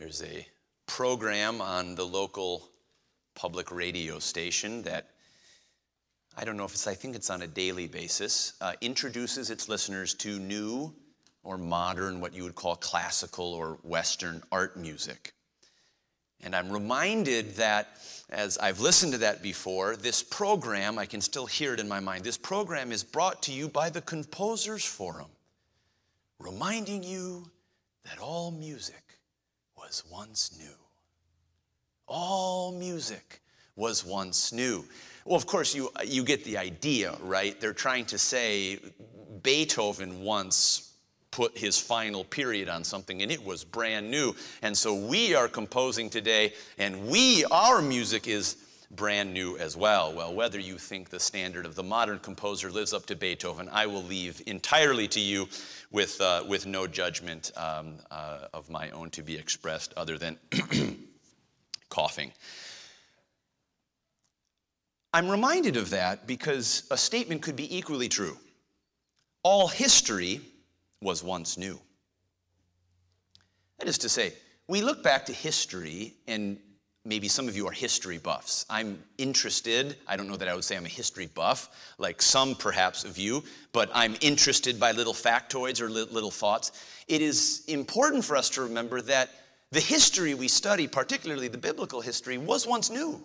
There's a program on the local public radio station that I don't know if it's, I think it's on a daily basis, uh, introduces its listeners to new or modern, what you would call classical or Western art music. And I'm reminded that as I've listened to that before, this program, I can still hear it in my mind, this program is brought to you by the Composers Forum, reminding you that all music was once new. All music was once new. Well, of course, you, you get the idea, right? They're trying to say Beethoven once put his final period on something and it was brand new. And so we are composing today and we, our music is brand new as well. Well, whether you think the standard of the modern composer lives up to Beethoven, I will leave entirely to you with, uh, with no judgment um, uh, of my own to be expressed other than coughing. I'm reminded of that because a statement could be equally true. All history was once new. That is to say, we look back to history, and maybe some of you are history buffs. I'm interested, I don't know that I would say I'm a history buff, like some perhaps of you, but I'm interested by little factoids or little thoughts. It is important for us to remember that the history we study, particularly the biblical history, was once new.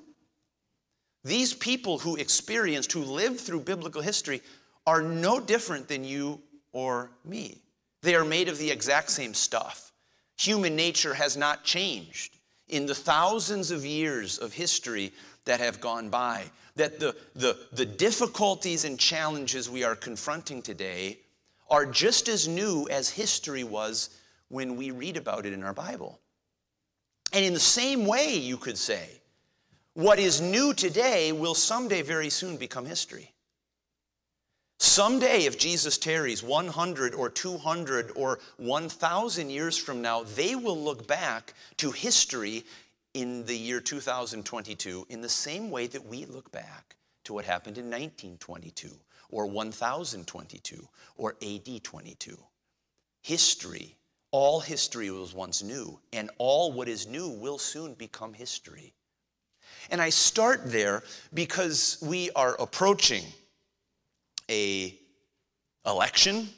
These people who experienced, who lived through biblical history, are no different than you or me. They are made of the exact same stuff. Human nature has not changed in the thousands of years of history that have gone by. That the, the, the difficulties and challenges we are confronting today are just as new as history was when we read about it in our Bible. And in the same way, you could say, what is new today will someday very soon become history. Someday, if Jesus tarries 100 or 200 or 1,000 years from now, they will look back to history in the year 2022 in the same way that we look back to what happened in 1922 or 1022 or AD 22. History, all history was once new, and all what is new will soon become history. And I start there because we are approaching a election,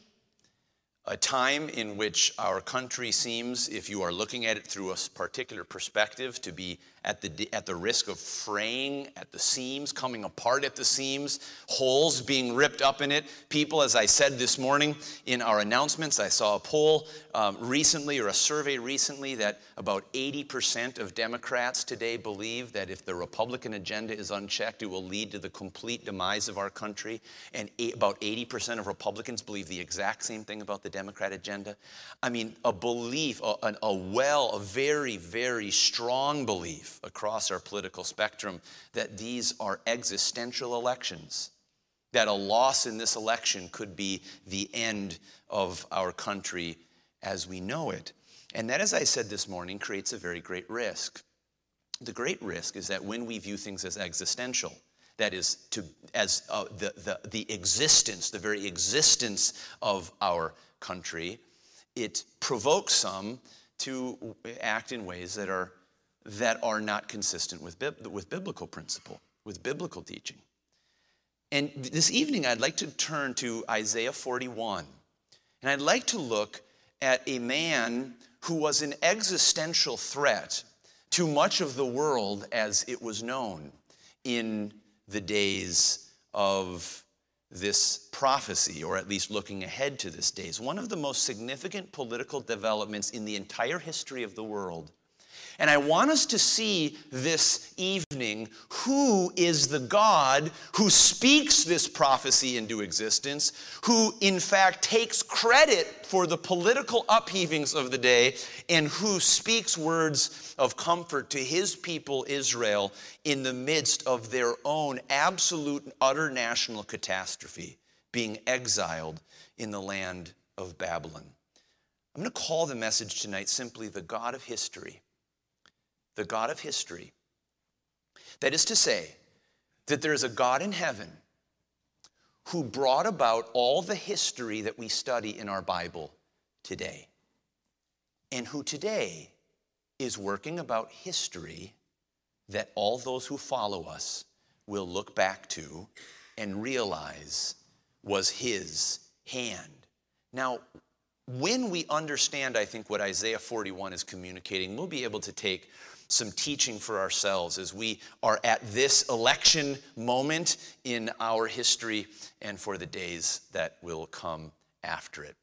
a time in which our country seems, if you are looking at it through a particular perspective, to be at the, at the risk of fraying at the seams, coming apart at the seams, holes being ripped up in it. People, as I said this morning in our announcements, I saw a poll um, recently or a survey recently that about 80% of Democrats today believe that if the Republican agenda is unchecked, it will lead to the complete demise of our country. And eight, about 80% of Republicans believe the exact same thing about the Democrat agenda. I mean, a belief, a, a well, a very, very strong belief across our political spectrum that these are existential elections, that a loss in this election could be the end of our country as we know it. And that, as I said this morning, creates a very great risk. The great risk is that when we view things as existential, that is, to, as uh, the, the, the existence, the very existence of our country, it provokes some to act in ways that are that are not consistent with, with biblical principle, with biblical teaching. And this evening, I'd like to turn to Isaiah 41. And I'd like to look at a man who was an existential threat to much of the world as it was known in the days of this prophecy, or at least looking ahead to this day, is One of the most significant political developments in the entire history of the world and I want us to see this evening who is the God who speaks this prophecy into existence, who in fact takes credit for the political upheavings of the day, and who speaks words of comfort to his people Israel in the midst of their own absolute and utter national catastrophe, being exiled in the land of Babylon. I'm going to call the message tonight simply the God of history the God of history. That is to say, that there is a God in heaven who brought about all the history that we study in our Bible today, and who today is working about history that all those who follow us will look back to and realize was his hand. Now, when we understand, I think, what Isaiah 41 is communicating, we'll be able to take some teaching for ourselves as we are at this election moment in our history and for the days that will come after it.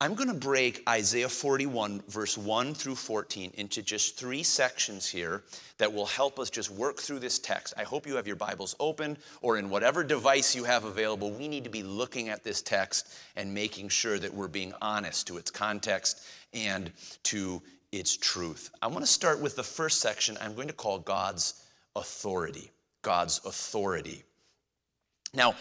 I'm going to break Isaiah 41, verse 1 through 14, into just three sections here that will help us just work through this text. I hope you have your Bibles open or in whatever device you have available. We need to be looking at this text and making sure that we're being honest to its context and to its truth. I want to start with the first section I'm going to call God's authority. God's authority. Now,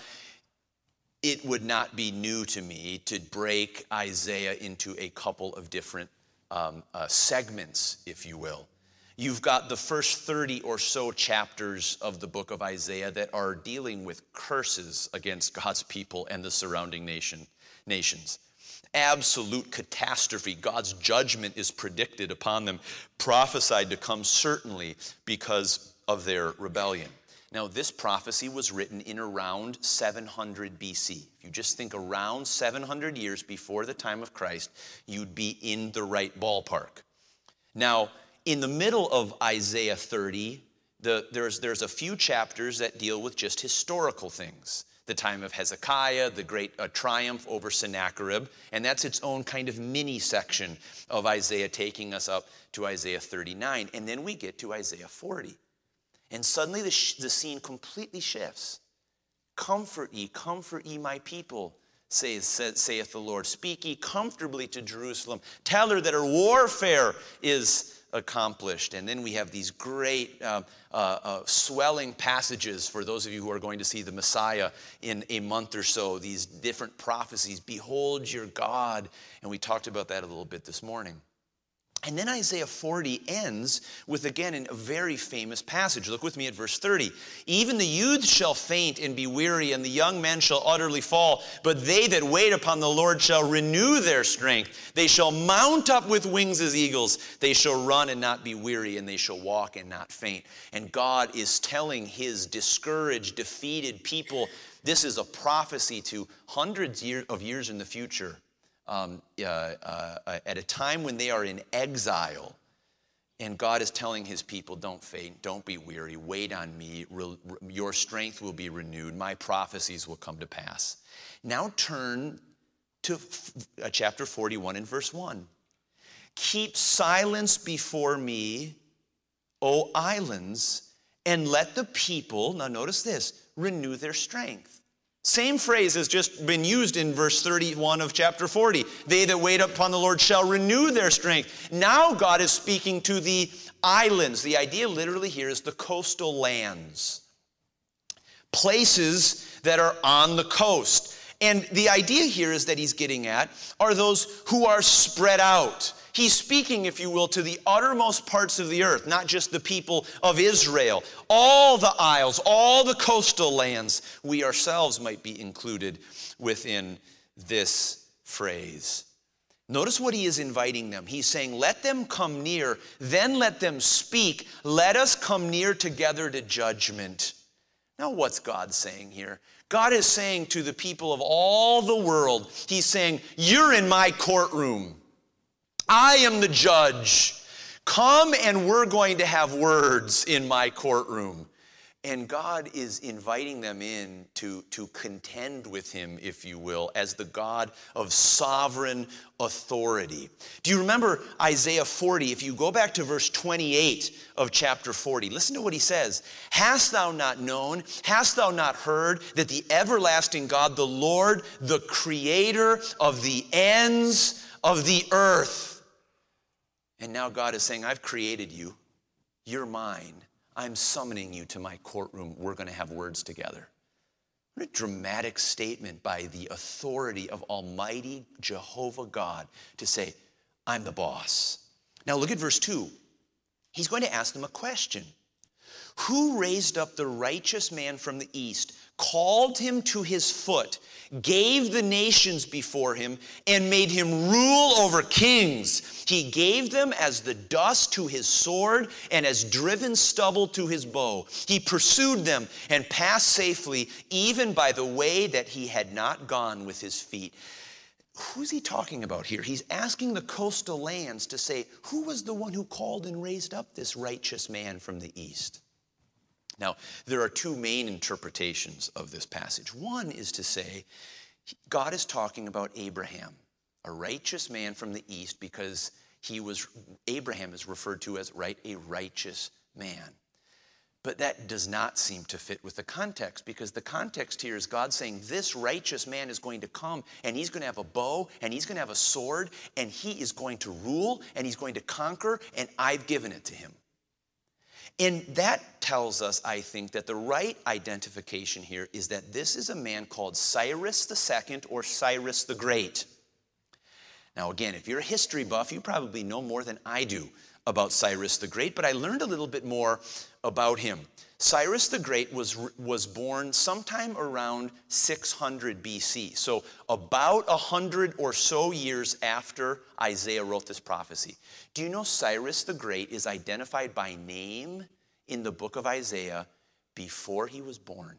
it would not be new to me to break Isaiah into a couple of different um, uh, segments, if you will. You've got the first 30 or so chapters of the book of Isaiah that are dealing with curses against God's people and the surrounding nation, nations. Absolute catastrophe. God's judgment is predicted upon them, prophesied to come certainly because of their rebellion. Now, this prophecy was written in around 700 BC. If you just think around 700 years before the time of Christ, you'd be in the right ballpark. Now, in the middle of Isaiah 30, the, there's, there's a few chapters that deal with just historical things. The time of Hezekiah, the great uh, triumph over Sennacherib, and that's its own kind of mini section of Isaiah, taking us up to Isaiah 39. And then we get to Isaiah 40. And suddenly the, sh- the scene completely shifts. Comfort ye, comfort ye my people, saith, saith the Lord. Speak ye comfortably to Jerusalem. Tell her that her warfare is accomplished. And then we have these great uh, uh, uh, swelling passages for those of you who are going to see the Messiah in a month or so, these different prophecies. Behold your God. And we talked about that a little bit this morning. And then Isaiah 40 ends with again a very famous passage. Look with me at verse 30. Even the youth shall faint and be weary, and the young men shall utterly fall. But they that wait upon the Lord shall renew their strength. They shall mount up with wings as eagles. They shall run and not be weary, and they shall walk and not faint. And God is telling his discouraged, defeated people this is a prophecy to hundreds of years in the future um, uh, uh, at a time when they are in exile. And God is telling his people, don't faint, don't be weary, wait on me. Re- your strength will be renewed, my prophecies will come to pass. Now turn to f- uh, chapter 41 and verse 1. Keep silence before me, O islands, and let the people, now notice this, renew their strength. Same phrase has just been used in verse 31 of chapter 40. They that wait upon the Lord shall renew their strength. Now God is speaking to the islands. The idea literally here is the coastal lands, places that are on the coast. And the idea here is that he's getting at are those who are spread out He's speaking, if you will, to the uttermost parts of the earth, not just the people of Israel. All the isles, all the coastal lands, we ourselves might be included within this phrase. Notice what he is inviting them. He's saying, Let them come near, then let them speak. Let us come near together to judgment. Now, what's God saying here? God is saying to the people of all the world, He's saying, You're in my courtroom. I am the judge. Come and we're going to have words in my courtroom. And God is inviting them in to, to contend with him, if you will, as the God of sovereign authority. Do you remember Isaiah 40? If you go back to verse 28 of chapter 40, listen to what he says Hast thou not known, hast thou not heard that the everlasting God, the Lord, the creator of the ends of the earth, and now God is saying, I've created you. You're mine. I'm summoning you to my courtroom. We're going to have words together. What a dramatic statement by the authority of Almighty Jehovah God to say, I'm the boss. Now look at verse 2. He's going to ask them a question Who raised up the righteous man from the east, called him to his foot, gave the nations before him, and made him rule over kings? He gave them as the dust to his sword, and as driven stubble to his bow. He pursued them and passed safely, even by the way that he had not gone with his feet. Who's he talking about here? He's asking the coastal lands to say, Who was the one who called and raised up this righteous man from the east? Now, there are two main interpretations of this passage. One is to say, God is talking about Abraham, a righteous man from the east, because he was, Abraham is referred to as, right, a righteous man. But that does not seem to fit with the context because the context here is God saying, This righteous man is going to come and he's going to have a bow and he's going to have a sword and he is going to rule and he's going to conquer and I've given it to him. And that tells us, I think, that the right identification here is that this is a man called Cyrus II or Cyrus the Great. Now, again, if you're a history buff, you probably know more than I do about Cyrus the Great, but I learned a little bit more about him. Cyrus the Great was, was born sometime around 600 BC, so about 100 or so years after Isaiah wrote this prophecy. Do you know Cyrus the Great is identified by name in the book of Isaiah before he was born?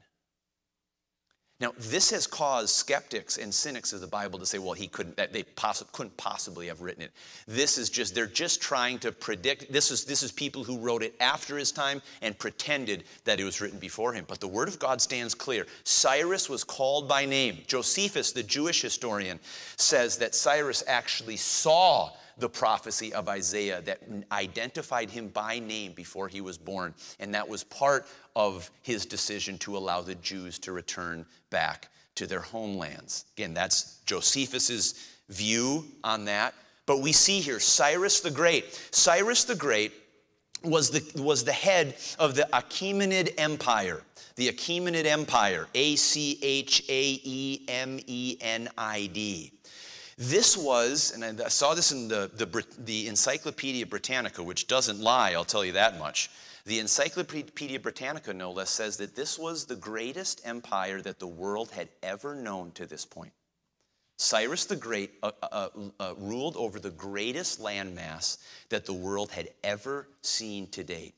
Now, this has caused skeptics and cynics of the Bible to say, well, he couldn't, they poss- couldn't possibly have written it. This is just, they're just trying to predict. This is, this is people who wrote it after his time and pretended that it was written before him. But the Word of God stands clear. Cyrus was called by name. Josephus, the Jewish historian, says that Cyrus actually saw the prophecy of Isaiah that identified him by name before he was born. And that was part of his decision to allow the Jews to return back to their homelands. Again, that's Josephus's view on that. But we see here Cyrus the Great. Cyrus the Great was the, was the head of the Achaemenid Empire. The Achaemenid Empire, A C H A E M E N I D. This was, and I saw this in the, the, the, Encyclopedia Britannica, which doesn't lie, I'll tell you that much. The Encyclopedia Britannica, no less, says that this was the greatest empire that the world had ever known to this point. Cyrus the Great uh, uh, uh, ruled over the greatest landmass that the world had ever seen to date.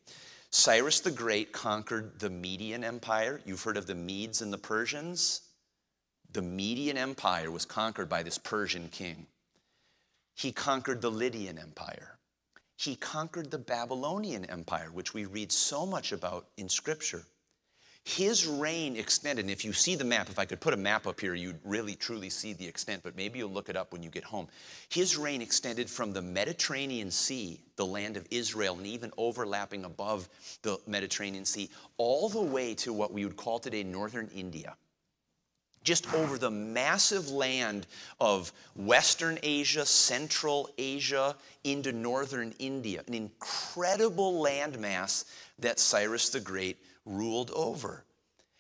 Cyrus the Great conquered the Median Empire. You've heard of the Medes and the Persians the Median Empire was conquered by this Persian king. He conquered the Lydian Empire. He conquered the Babylonian Empire, which we read so much about in Scripture. His reign extended, and if you see the map, if I could put a map up here, you'd really truly see the extent, but maybe you'll look it up when you get home. His reign extended from the Mediterranean Sea, the land of Israel, and even overlapping above the Mediterranean Sea, all the way to what we would call today northern India just over the massive land of Western Asia, Central Asia, into northern India, an incredible landmass that Cyrus the Great ruled over.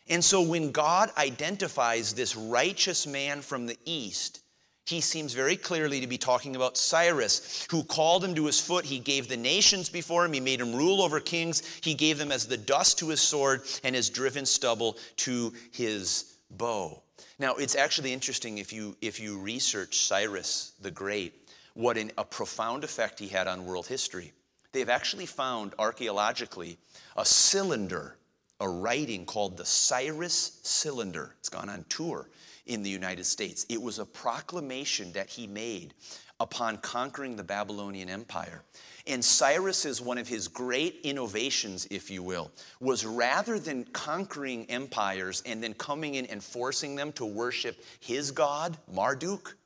And so when God identifies this righteous man from the east, he seems very clearly to be talking about Cyrus, who called him to his foot. He gave the nations before him. He made him rule over kings. He gave them as the dust to his sword and as driven stubble to his bow. Now, it's actually interesting if you, if you research Cyrus the Great, what an, a profound effect he had on world history. They've actually found archaeologically a cylinder, a writing called the Cyrus Cylinder. It's gone on tour in the United States. It was a proclamation that he made upon conquering the Babylonian Empire. And Cyrus's one of his great innovations, if you will, was rather than conquering empires and then coming in and forcing them to worship his god, Marduk,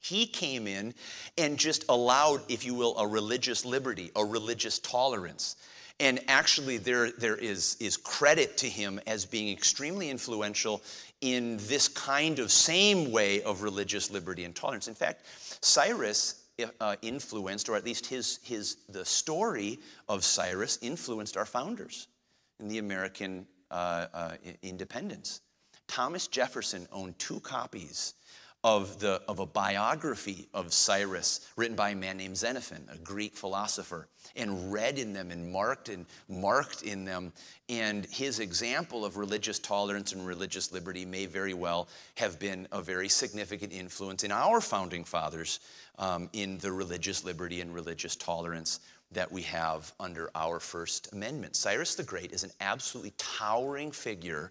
he came in and just allowed, if you will, a religious liberty, a religious tolerance. And actually, there, there is, is credit to him as being extremely influential in this kind of same way of religious liberty and tolerance. In fact, Cyrus uh, influenced, or at least his, his, the story of Cyrus influenced our founders in the American uh, uh, independence. Thomas Jefferson owned two copies of, the, of a biography of Cyrus written by a man named Xenophon, a Greek philosopher, and read in them and marked and marked in them. And his example of religious tolerance and religious liberty may very well have been a very significant influence in our founding fathers um, in the religious liberty and religious tolerance that we have under our First Amendment. Cyrus the Great is an absolutely towering figure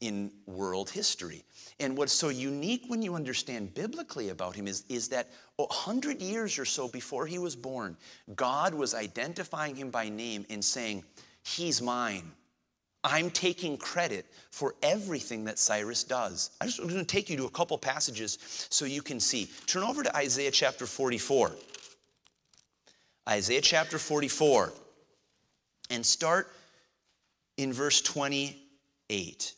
in world history. And what's so unique when you understand biblically about him is, is that a hundred years or so before he was born, God was identifying him by name and saying, He's mine. I'm taking credit for everything that Cyrus does. I'm just going to take you to a couple passages so you can see. Turn over to Isaiah chapter 44. Isaiah chapter 44 and start in verse 28.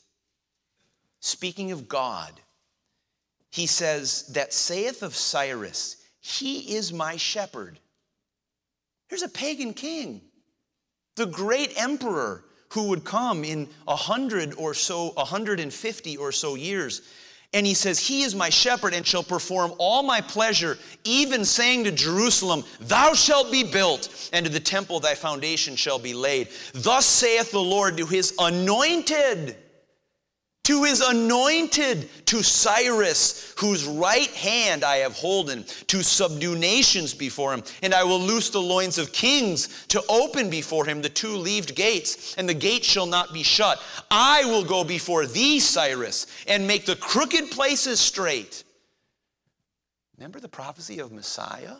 Speaking of God, he says, That saith of Cyrus, He is my shepherd. Here's a pagan king, the great emperor who would come in a hundred or so, a hundred and fifty or so years. And he says, He is my shepherd and shall perform all my pleasure, even saying to Jerusalem, Thou shalt be built, and to the temple thy foundation shall be laid. Thus saith the Lord to his anointed to his anointed, to Cyrus, whose right hand I have holden, to subdue nations before him. And I will loose the loins of kings, to open before him the two leaved gates, and the gate shall not be shut. I will go before thee, Cyrus, and make the crooked places straight. Remember the prophecy of Messiah?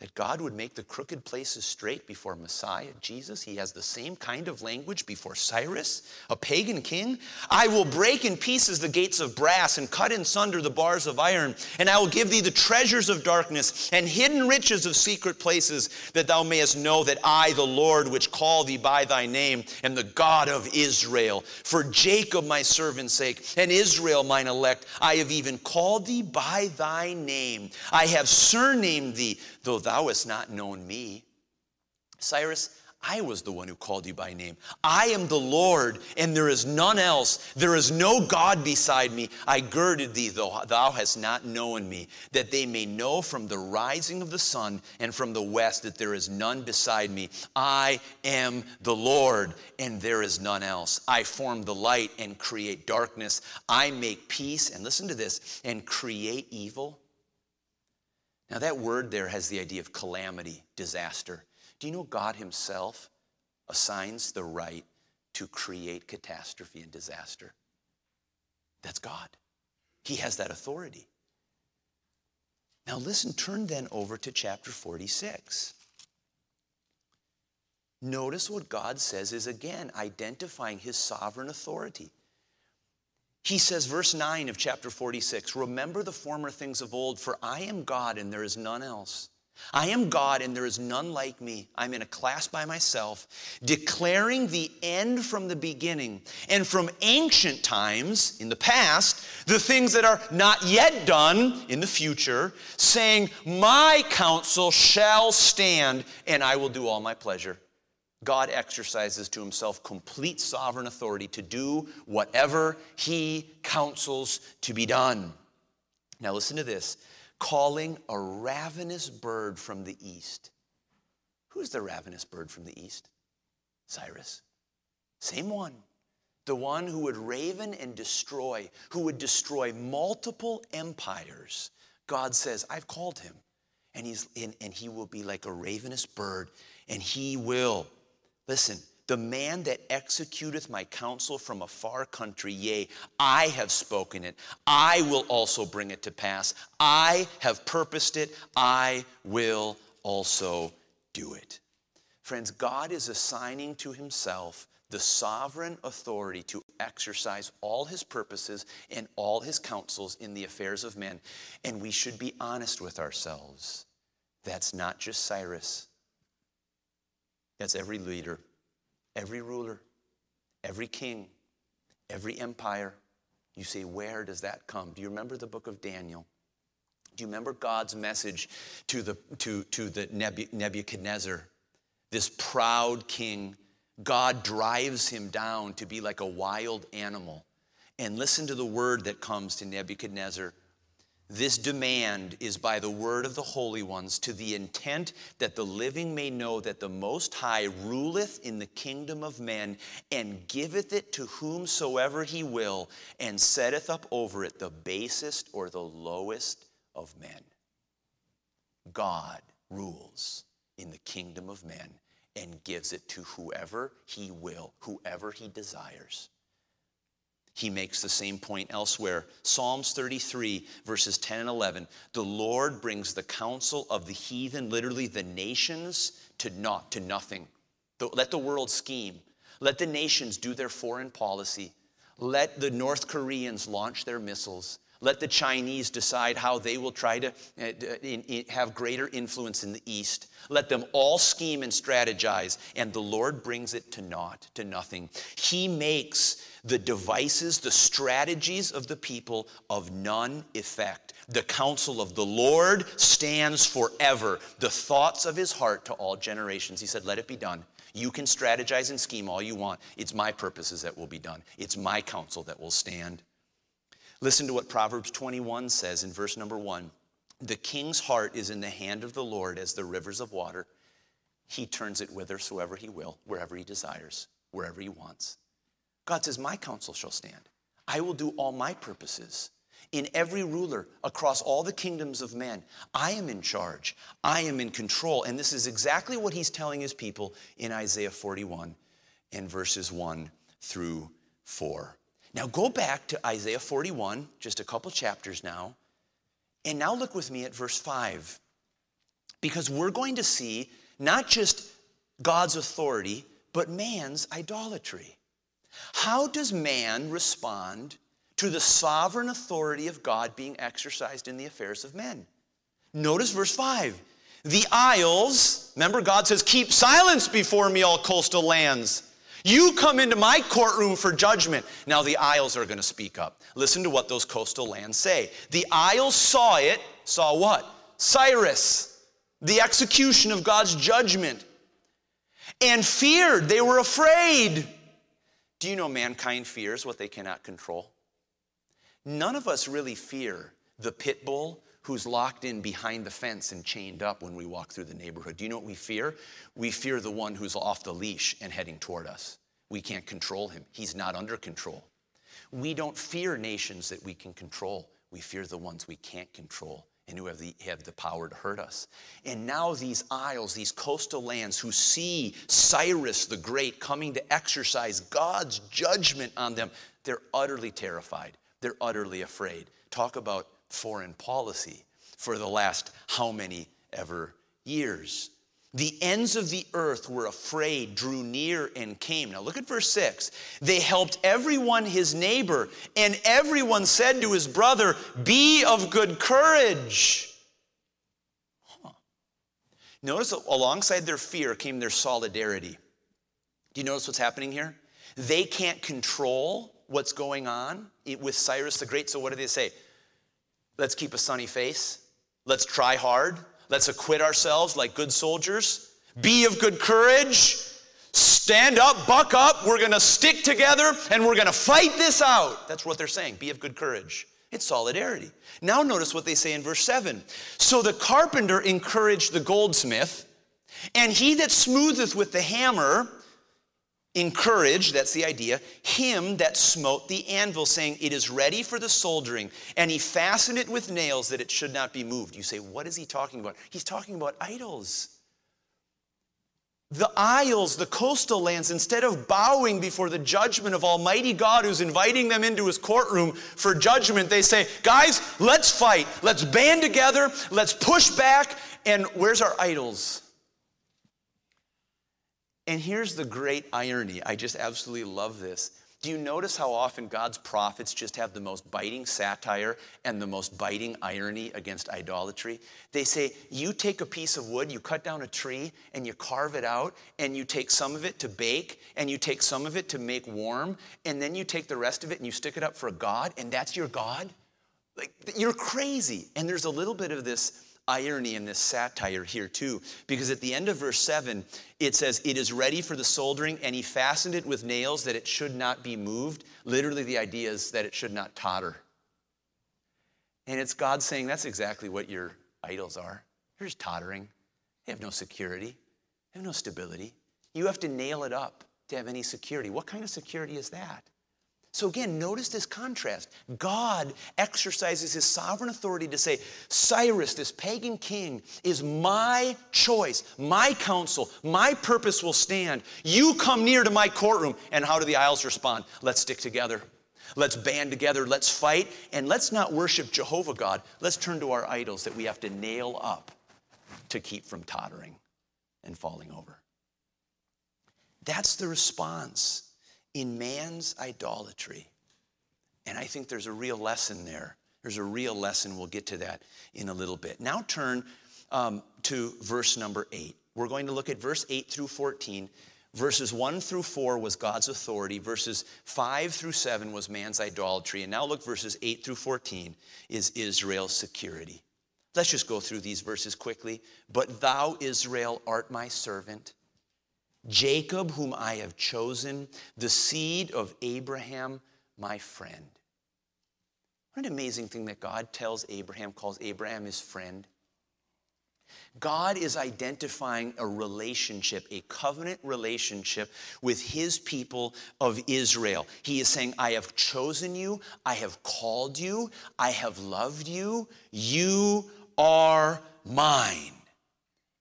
That God would make the crooked places straight before Messiah, Jesus. He has the same kind of language before Cyrus, a pagan king. I will break in pieces the gates of brass and cut in sunder the bars of iron, and I will give thee the treasures of darkness and hidden riches of secret places, that thou mayest know that I, the Lord, which call thee by thy name, am the God of Israel. For Jacob my servant's sake, and Israel mine elect, I have even called thee by thy name. I have surnamed thee though thou hast not known me. Cyrus, I was the one who called you by name. I am the Lord, and there is none else. There is no God beside me. I girded thee, though thou hast not known me, that they may know from the rising of the sun and from the west that there is none beside me. I am the Lord, and there is none else. I form the light and create darkness. I make peace, and listen to this, and create evil. Now, that word there has the idea of calamity, disaster. Do you know God Himself assigns the right to create catastrophe and disaster? That's God. He has that authority. Now, listen, turn then over to chapter 46. Notice what God says is again identifying His sovereign authority. He says, verse 9 of chapter 46 Remember the former things of old, for I am God and there is none else. I am God and there is none like me. I'm in a class by myself, declaring the end from the beginning and from ancient times in the past, the things that are not yet done in the future, saying, My counsel shall stand and I will do all my pleasure. God exercises to himself complete sovereign authority to do whatever he counsels to be done. Now, listen to this calling a ravenous bird from the east. Who's the ravenous bird from the east? Cyrus. Same one. The one who would raven and destroy, who would destroy multiple empires. God says, I've called him. And, he's, and, and he will be like a ravenous bird, and he will Listen, the man that executeth my counsel from a far country, yea, I have spoken it. I will also bring it to pass. I have purposed it. I will also do it. Friends, God is assigning to himself the sovereign authority to exercise all his purposes and all his counsels in the affairs of men. And we should be honest with ourselves. That's not just Cyrus. That's every leader, every ruler, every king, every empire. You say, where does that come? Do you remember the book of Daniel? Do you remember God's message to the, to, to the Nebuchadnezzar, this proud king? God drives him down to be like a wild animal. And listen to the word that comes to Nebuchadnezzar. This demand is by the word of the holy ones to the intent that the living may know that the Most High ruleth in the kingdom of men and giveth it to whomsoever he will and setteth up over it the basest or the lowest of men. God rules in the kingdom of men and gives it to whoever he will, whoever he desires. He makes the same point elsewhere. Psalms 33, verses 10 and 11. The Lord brings the counsel of the heathen, literally the nations, to naught, to nothing. Let the world scheme. Let the nations do their foreign policy. Let the North Koreans launch their missiles. Let the Chinese decide how they will try to uh, have greater influence in the East. Let them all scheme and strategize, and the Lord brings it to naught, to nothing. He makes the devices, the strategies of the people of none effect. The counsel of the Lord stands forever, the thoughts of his heart to all generations. He said, Let it be done. You can strategize and scheme all you want. It's my purposes that will be done, it's my counsel that will stand. Listen to what Proverbs 21 says in verse number one The king's heart is in the hand of the Lord as the rivers of water. He turns it whithersoever he will, wherever he desires, wherever he wants. God says, My counsel shall stand. I will do all my purposes. In every ruler across all the kingdoms of men, I am in charge. I am in control. And this is exactly what he's telling his people in Isaiah 41 and verses 1 through 4. Now go back to Isaiah 41, just a couple chapters now, and now look with me at verse 5. Because we're going to see not just God's authority, but man's idolatry. How does man respond to the sovereign authority of God being exercised in the affairs of men? Notice verse 5. The isles, remember, God says, Keep silence before me, all coastal lands. You come into my courtroom for judgment. Now the isles are going to speak up. Listen to what those coastal lands say. The isles saw it, saw what? Cyrus, the execution of God's judgment, and feared. They were afraid. Do you know mankind fears what they cannot control? None of us really fear the pit bull who's locked in behind the fence and chained up when we walk through the neighborhood. Do you know what we fear? We fear the one who's off the leash and heading toward us. We can't control him, he's not under control. We don't fear nations that we can control, we fear the ones we can't control and who have the, have the power to hurt us. And now these isles, these coastal lands who see Cyrus the Great coming to exercise God's judgment on them, they're utterly terrified. They're utterly afraid. Talk about foreign policy for the last how many ever years. The ends of the earth were afraid, drew near, and came. Now look at verse 6. They helped everyone his neighbor, and everyone said to his brother, Be of good courage. Notice alongside their fear came their solidarity. Do you notice what's happening here? They can't control what's going on with Cyrus the Great, so what do they say? Let's keep a sunny face. Let's try hard. Let's acquit ourselves like good soldiers. Be of good courage. Stand up, buck up. We're going to stick together and we're going to fight this out. That's what they're saying. Be of good courage. It's solidarity. Now, notice what they say in verse 7. So the carpenter encouraged the goldsmith, and he that smootheth with the hammer encouraged, that's the idea, him that smote the anvil, saying, It is ready for the soldering. And he fastened it with nails that it should not be moved. You say, What is he talking about? He's talking about idols. The isles, the coastal lands, instead of bowing before the judgment of Almighty God who's inviting them into his courtroom for judgment, they say, Guys, let's fight. Let's band together. Let's push back. And where's our idols? And here's the great irony. I just absolutely love this. Do you notice how often God's prophets just have the most biting satire and the most biting irony against idolatry? They say, You take a piece of wood, you cut down a tree, and you carve it out, and you take some of it to bake, and you take some of it to make warm, and then you take the rest of it and you stick it up for a God, and that's your God? Like, you're crazy. And there's a little bit of this irony in this satire here too, because at the end of verse 7, it says, It is ready for the soldering, and he fastened it with nails that it should not be moved. Literally, the idea is that it should not totter. And it's God saying, That's exactly what your idols are. They're just tottering. They have no security, they have no stability. You have to nail it up to have any security. What kind of security is that? So again, notice this contrast. God exercises his sovereign authority to say, Cyrus, this pagan king, is my choice, my counsel, my purpose will stand. You come near to my courtroom. And how do the isles respond? Let's stick together. Let's band together. Let's fight. And let's not worship Jehovah God. Let's turn to our idols that we have to nail up to keep from tottering and falling over. That's the response in man's idolatry. And I think there's a real lesson there. There's a real lesson. We'll get to that in a little bit. Now turn um, to verse number 8. We're going to look at verse 8 through 14. Verses 1 through 4 was God's authority. Verses 5 through 7 was man's idolatry. And now look, verses 8 through 14 is Israel's security. Let's just go through these verses quickly. But thou, Israel, art my servant Jacob, whom I have chosen, the seed of Abraham, my friend. What an amazing thing that God tells Abraham, calls Abraham his friend. God is identifying a relationship, a covenant relationship with his people of Israel. He is saying, I have chosen you, I have called you, I have loved you, you are mine.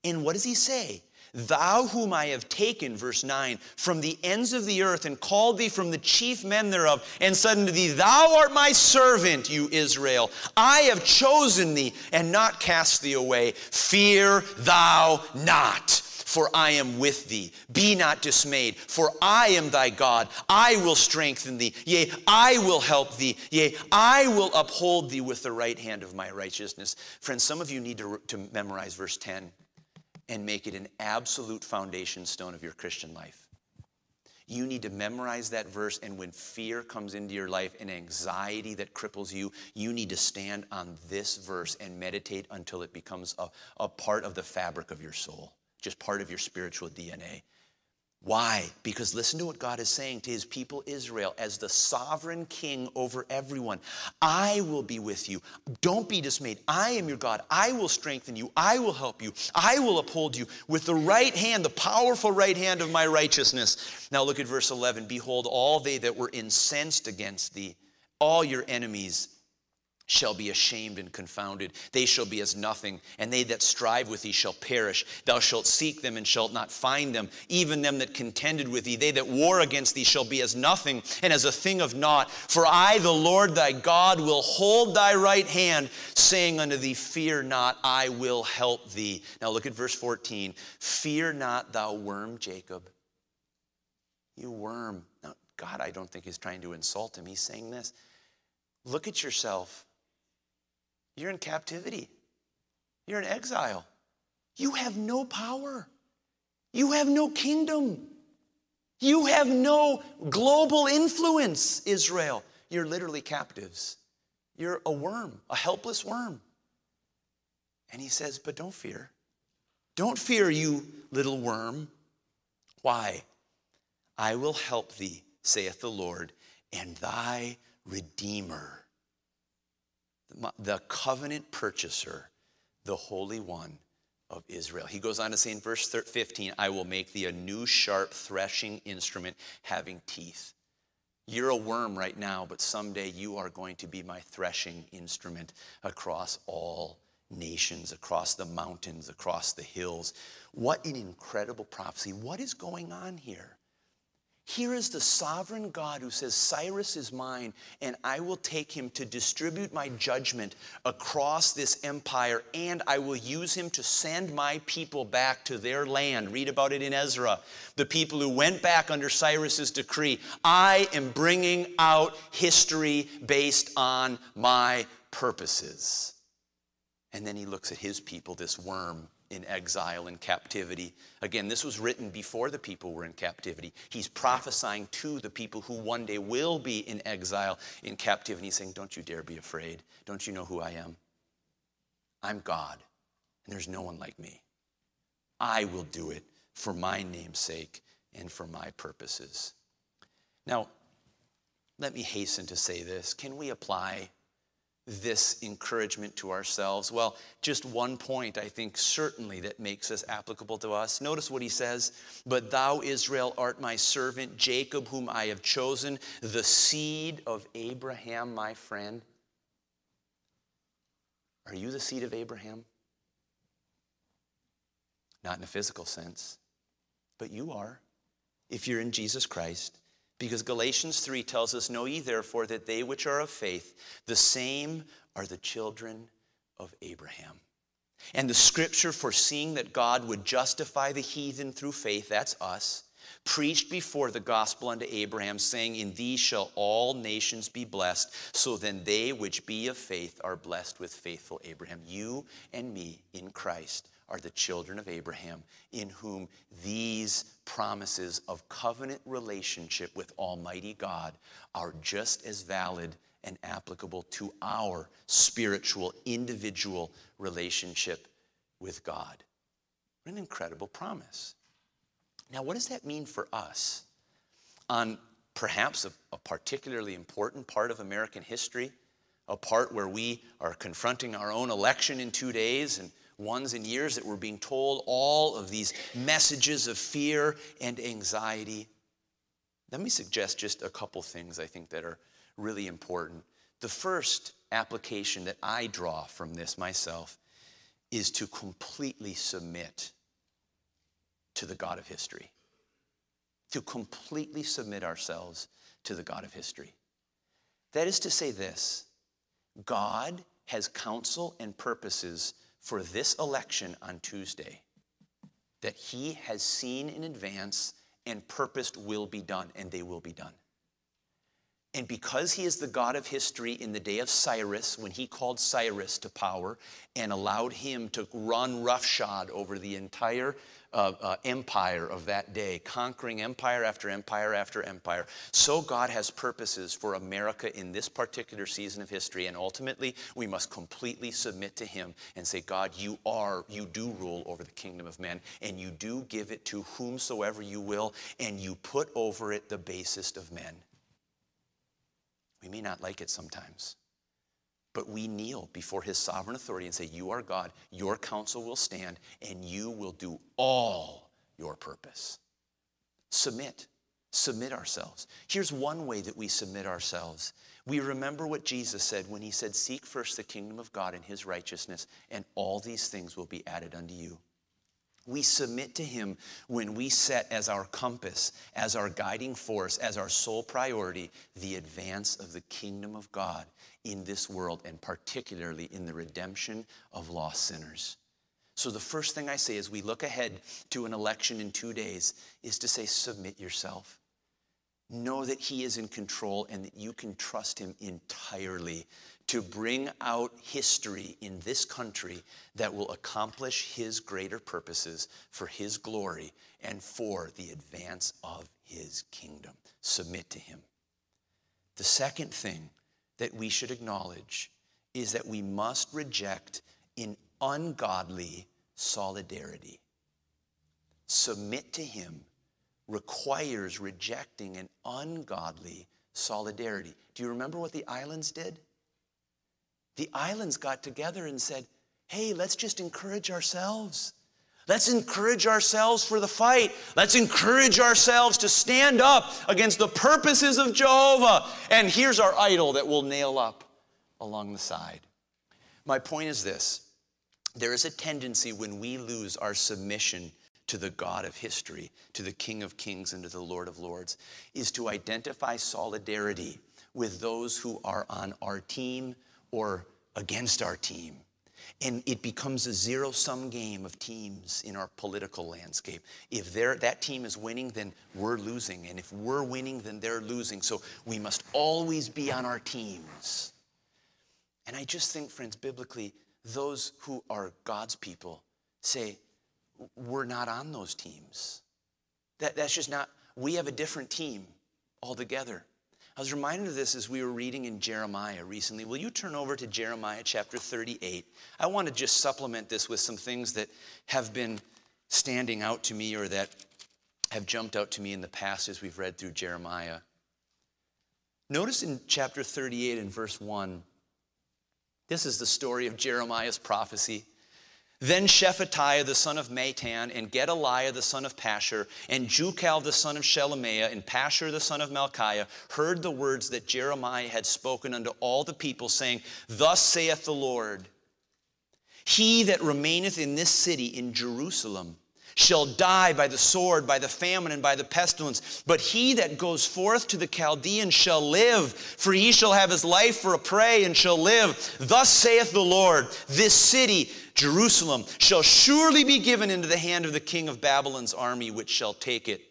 And what does he say? Thou whom I have taken, verse 9, from the ends of the earth and called thee from the chief men thereof, and said unto thee, Thou art my servant, you Israel. I have chosen thee and not cast thee away. Fear thou not for I am with thee. Be not dismayed, for I am thy God. I will strengthen thee. Yea, I will help thee. Yea, I will uphold thee with the right hand of my righteousness. Friends, some of you need to, to memorize verse 10 and make it an absolute foundation stone of your Christian life. You need to memorize that verse, and when fear comes into your life and anxiety that cripples you, you need to stand on this verse and meditate until it becomes a, a part of the fabric of your soul, just part of your spiritual DNA. Why? Because listen to what God is saying to his people Israel as the sovereign king over everyone. I will be with you. Don't be dismayed. I am your God. I will strengthen you. I will help you. I will uphold you with the right hand, the powerful right hand of my righteousness. Now look at verse 11. Behold, all they that were incensed against thee, all your enemies, shall be ashamed and confounded. They shall be as nothing, and they that strive with thee shall perish. Thou shalt seek them and shalt not find them, even them that contended with thee. They that war against thee shall be as nothing and as a thing of naught. For I, the Lord thy God, will hold thy right hand, saying unto thee, Fear not, I will help thee. Now look at verse 14. Fear not, thou worm, Jacob. You worm. Now, God, I don't think he's trying to insult him. He's saying this. Look at yourself you're in captivity. You're in exile. You have no power. You have no kingdom. You have no global influence, Israel. You're literally captives. You're a worm, a helpless worm. And he says, But don't fear. Don't fear, you little worm. Why? I will help thee, saith the Lord, and thy Redeemer the covenant purchaser, the Holy One of Israel. He goes on to say in verse 15, I will make thee a new sharp threshing instrument having teeth. You're a worm right now, but someday you are going to be my threshing instrument across all nations, across the mountains, across the hills. What an incredible prophecy. What is going on here? Here is the sovereign God who says, Cyrus is mine, and I will take him to distribute my judgment across this empire, and I will use him to send my people back to their land. Read about it in Ezra. The people who went back under Cyrus's decree. I am bringing out history based on my purposes. And then he looks at his people, this worm in exile and captivity. Again, this was written before the people were in captivity. He's prophesying to the people who one day will be in exile, in captivity. He's saying, Don't you dare be afraid. Don't you know who I am? I'm God. and there's no one like me. I will do it for my name's sake and for my purposes. Now, let me hasten to say this. Can we apply this encouragement to ourselves? Well, just one point I think certainly that makes this applicable to us. Notice what he says But thou, Israel, art my servant, Jacob, whom I have chosen, the seed of Abraham, my friend. Are you the seed of Abraham? Not in a physical sense, but you are if you're in Jesus Christ. Because Galatians 3 tells us, Know ye therefore that they which are of faith, the same are the children of Abraham. And the scripture foreseeing that God would justify the heathen through faith, that's us, preached before the gospel unto Abraham, saying, In thee shall all nations be blessed. So then they which be of faith are blessed with faithful Abraham. You and me in Christ are the children of Abraham, in whom these promises of covenant relationship with Almighty God are just as valid and applicable to our spiritual, individual relationship with God. What an incredible promise. Now, what does that mean for us? On perhaps a, a particularly important part of American history, a part where we are confronting our own election in two days and ones and years that we're being told all of these messages of fear and anxiety. Let me suggest just a couple things I think that are really important. The first application that I draw from this myself is to completely submit to the God of history. To completely submit ourselves to the God of history. That is to say, this God has counsel and purposes for this election on Tuesday that he has seen in advance and purposed will be done, and they will be done. And because he is the God of history in the day of Cyrus, when he called Cyrus to power and allowed him to run roughshod over the entire uh, uh, empire of that day, conquering empire after empire after empire. So God has purposes for America in this particular season of history, and ultimately we must completely submit to Him and say, God, you are, you do rule over the kingdom of men, and you do give it to whomsoever you will, and you put over it the basest of men. We may not like it sometimes. But we kneel before his sovereign authority and say, You are God, your counsel will stand, and you will do all your purpose. Submit. Submit ourselves. Here's one way that we submit ourselves. We remember what Jesus said when he said, Seek first the kingdom of God and his righteousness, and all these things will be added unto you. We submit to Him when we set as our compass, as our guiding force, as our sole priority, the advance of the kingdom of God in this world, and particularly in the redemption of lost sinners. So, the first thing I say as we look ahead to an election in two days is to say, Submit yourself. Know that He is in control and that you can trust Him entirely to bring out history in this country that will accomplish His greater purposes for His glory and for the advance of His kingdom. Submit to Him. The second thing that we should acknowledge is that we must reject an ungodly solidarity. Submit to Him requires rejecting an ungodly solidarity. Do you remember what the islands did? The islands got together and said, hey, let's just encourage ourselves. Let's encourage ourselves for the fight. Let's encourage ourselves to stand up against the purposes of Jehovah. And here's our idol that we'll nail up along the side. My point is this there is a tendency when we lose our submission to the God of history, to the King of kings, and to the Lord of lords, is to identify solidarity with those who are on our team, or against our team. And it becomes a zero sum game of teams in our political landscape. If that team is winning, then we're losing. And if we're winning, then they're losing. So we must always be on our teams. And I just think, friends, biblically, those who are God's people say, we're not on those teams. That, that's just not, we have a different team altogether. I was reminded of this as we were reading in Jeremiah recently. Will you turn over to Jeremiah chapter 38? I want to just supplement this with some things that have been standing out to me or that have jumped out to me in the past as we've read through Jeremiah. Notice in chapter 38 and verse 1, this is the story of Jeremiah's prophecy. Then Shephatiah the son of Mattan, and Gedaliah the son of Pashur, and Jucal the son of Shelemiah, and Pashur the son of Malchiah heard the words that Jeremiah had spoken unto all the people, saying, Thus saith the Lord, He that remaineth in this city, in Jerusalem, shall die by the sword, by the famine, and by the pestilence. But he that goes forth to the Chaldeans shall live, for he shall have his life for a prey and shall live. Thus saith the Lord, This city, Jerusalem, shall surely be given into the hand of the king of Babylon's army, which shall take it.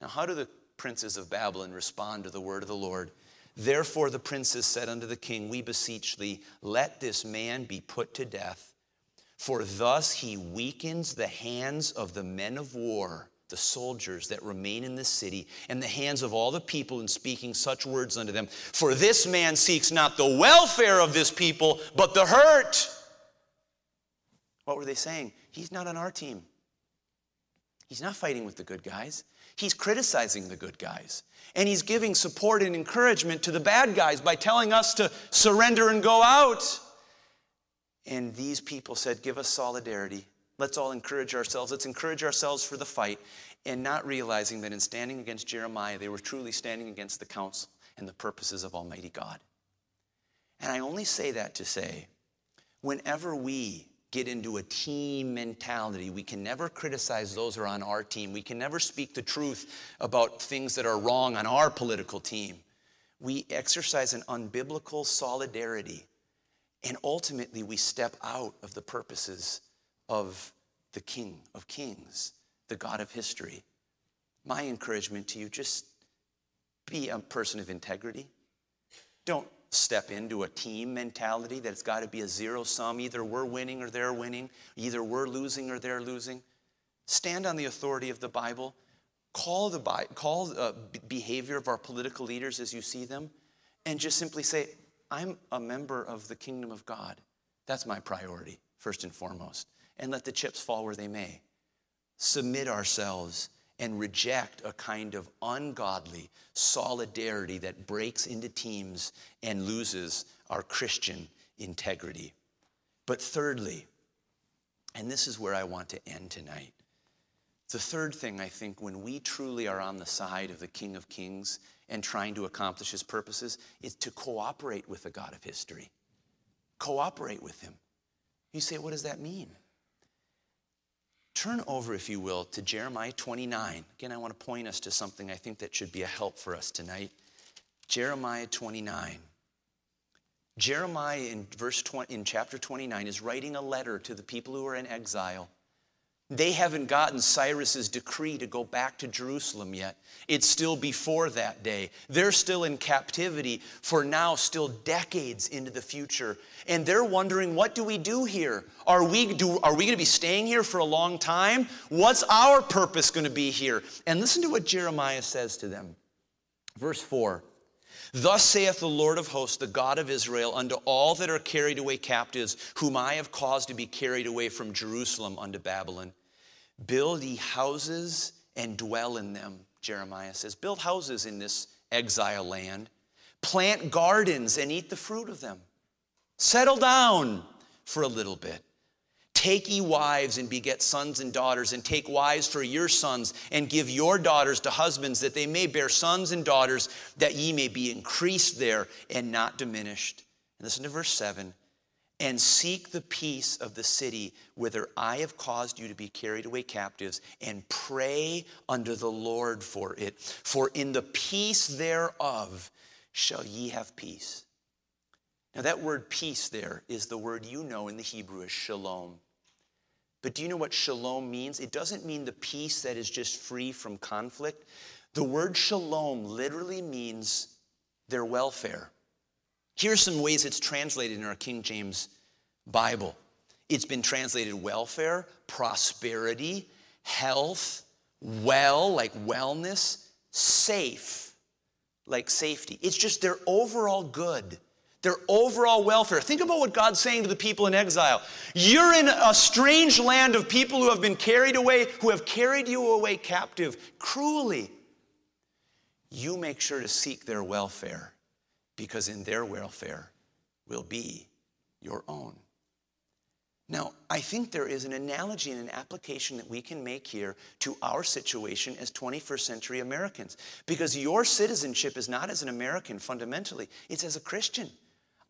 Now, how do the princes of Babylon respond to the word of the Lord? Therefore, the princes said unto the king, We beseech thee, let this man be put to death for thus he weakens the hands of the men of war, the soldiers that remain in the city, and the hands of all the people in speaking such words unto them. For this man seeks not the welfare of this people, but the hurt. What were they saying? He's not on our team. He's not fighting with the good guys. He's criticizing the good guys. And he's giving support and encouragement to the bad guys by telling us to surrender and go out. And these people said, Give us solidarity. Let's all encourage ourselves. Let's encourage ourselves for the fight. And not realizing that in standing against Jeremiah, they were truly standing against the counsel and the purposes of Almighty God. And I only say that to say, whenever we get into a team mentality, we can never criticize those who are on our team. We can never speak the truth about things that are wrong on our political team. We exercise an unbiblical solidarity and ultimately, we step out of the purposes of the King of Kings, the God of history. My encouragement to you just be a person of integrity. Don't step into a team mentality that it's got to be a zero sum. Either we're winning or they're winning, either we're losing or they're losing. Stand on the authority of the Bible. Call the call uh, behavior of our political leaders as you see them, and just simply say, I'm a member of the kingdom of God. That's my priority, first and foremost. And let the chips fall where they may. Submit ourselves and reject a kind of ungodly solidarity that breaks into teams and loses our Christian integrity. But thirdly, and this is where I want to end tonight. The third thing I think when we truly are on the side of the King of Kings and trying to accomplish his purposes is to cooperate with the God of history. Cooperate with him. You say, what does that mean? Turn over, if you will, to Jeremiah 29. Again, I want to point us to something I think that should be a help for us tonight. Jeremiah 29. Jeremiah in verse 20, in chapter 29 is writing a letter to the people who are in exile. They haven't gotten Cyrus's decree to go back to Jerusalem yet. It's still before that day. They're still in captivity for now, still decades into the future. And they're wondering, what do we do here? Are we, do, are we going to be staying here for a long time? What's our purpose going to be here? And listen to what Jeremiah says to them. Verse 4 Thus saith the Lord of hosts, the God of Israel, unto all that are carried away captives, whom I have caused to be carried away from Jerusalem unto Babylon. Build ye houses and dwell in them, Jeremiah says. Build houses in this exile land. Plant gardens and eat the fruit of them. Settle down for a little bit. Take ye wives and beget sons and daughters, and take wives for your sons, and give your daughters to husbands, that they may bear sons and daughters, that ye may be increased there and not diminished. And listen to verse 7 and seek the peace of the city whither I have caused you to be carried away captives, and pray unto the Lord for it. For in the peace thereof shall ye have peace. Now, that word peace there is the word you know in the Hebrew as shalom. But do you know what shalom means? It doesn't mean the peace that is just free from conflict. The word shalom literally means their welfare. Here's some ways it's translated in our King James Bible it's been translated welfare, prosperity, health, well, like wellness, safe, like safety. It's just their overall good, their overall welfare. Think about what God's saying to the people in exile. You're in a strange land of people who have been carried away, who have carried you away captive cruelly. You make sure to seek their welfare because in their welfare will be your own. Now, I think there is an analogy and an application that we can make here to our situation as 21st century Americans. Because your citizenship is not as an American fundamentally, it's as a Christian.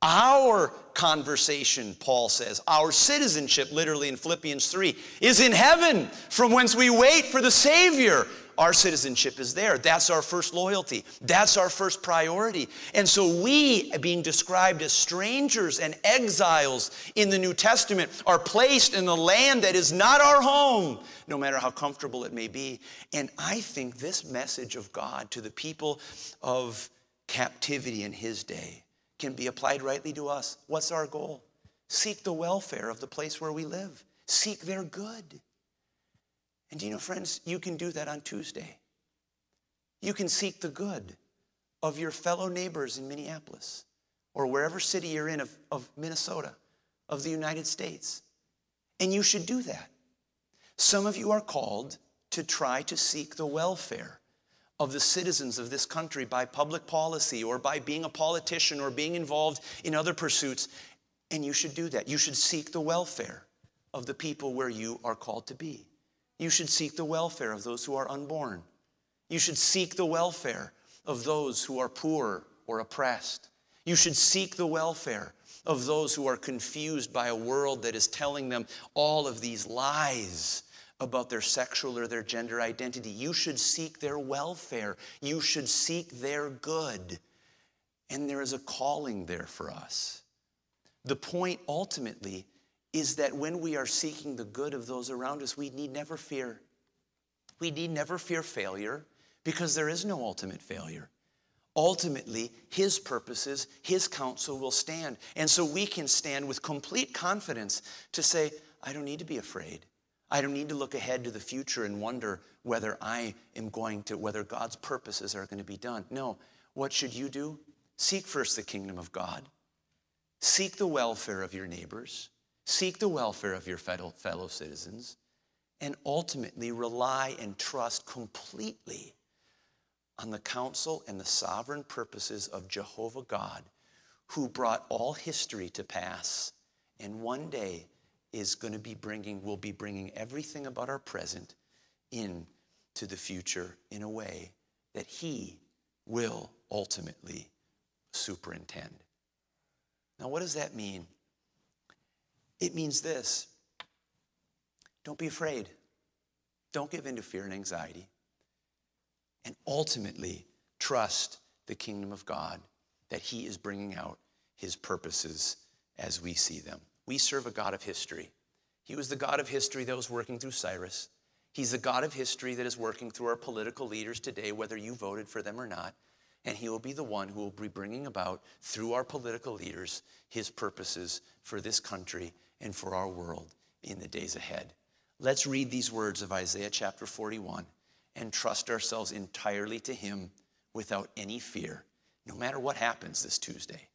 Our conversation, Paul says, our citizenship, literally in Philippians 3, is in heaven, from whence we wait for the Savior, our citizenship is there. That's our first loyalty. That's our first priority. And so we, being described as strangers and exiles in the New Testament, are placed in a land that is not our home, no matter how comfortable it may be. And I think this message of God to the people of captivity in his day can be applied rightly to us. What's our goal? Seek the welfare of the place where we live. Seek their good. And do you know, friends, you can do that on Tuesday. You can seek the good of your fellow neighbors in Minneapolis or wherever city you're in of, of Minnesota, of the United States. And you should do that. Some of you are called to try to seek the welfare of the citizens of this country by public policy or by being a politician or being involved in other pursuits. And you should do that. You should seek the welfare of the people where you are called to be. You should seek the welfare of those who are unborn. You should seek the welfare of those who are poor or oppressed. You should seek the welfare of those who are confused by a world that is telling them all of these lies about their sexual or their gender identity. You should seek their welfare. You should seek their good. And there is a calling there for us. The point ultimately is that when we are seeking the good of those around us, we need never fear. We need never fear failure because there is no ultimate failure. Ultimately, His purposes, His counsel will stand. And so we can stand with complete confidence to say, I don't need to be afraid. I don't need to look ahead to the future and wonder whether I am going to, whether God's purposes are going to be done. No. What should you do? Seek first the kingdom of God. Seek the welfare of your neighbors. Seek the welfare of your fellow citizens and ultimately rely and trust completely on the counsel and the sovereign purposes of Jehovah God, who brought all history to pass and one day is going to be bringing, will be bringing everything about our present in to the future in a way that he will ultimately superintend. Now, what does that mean it means this don't be afraid, don't give in to fear and anxiety, and ultimately trust the kingdom of God that He is bringing out His purposes as we see them. We serve a God of history. He was the God of history that was working through Cyrus. He's the God of history that is working through our political leaders today, whether you voted for them or not. And he will be the one who will be bringing about, through our political leaders, his purposes for this country and for our world in the days ahead. Let's read these words of Isaiah chapter 41 and trust ourselves entirely to Him without any fear, no matter what happens this Tuesday.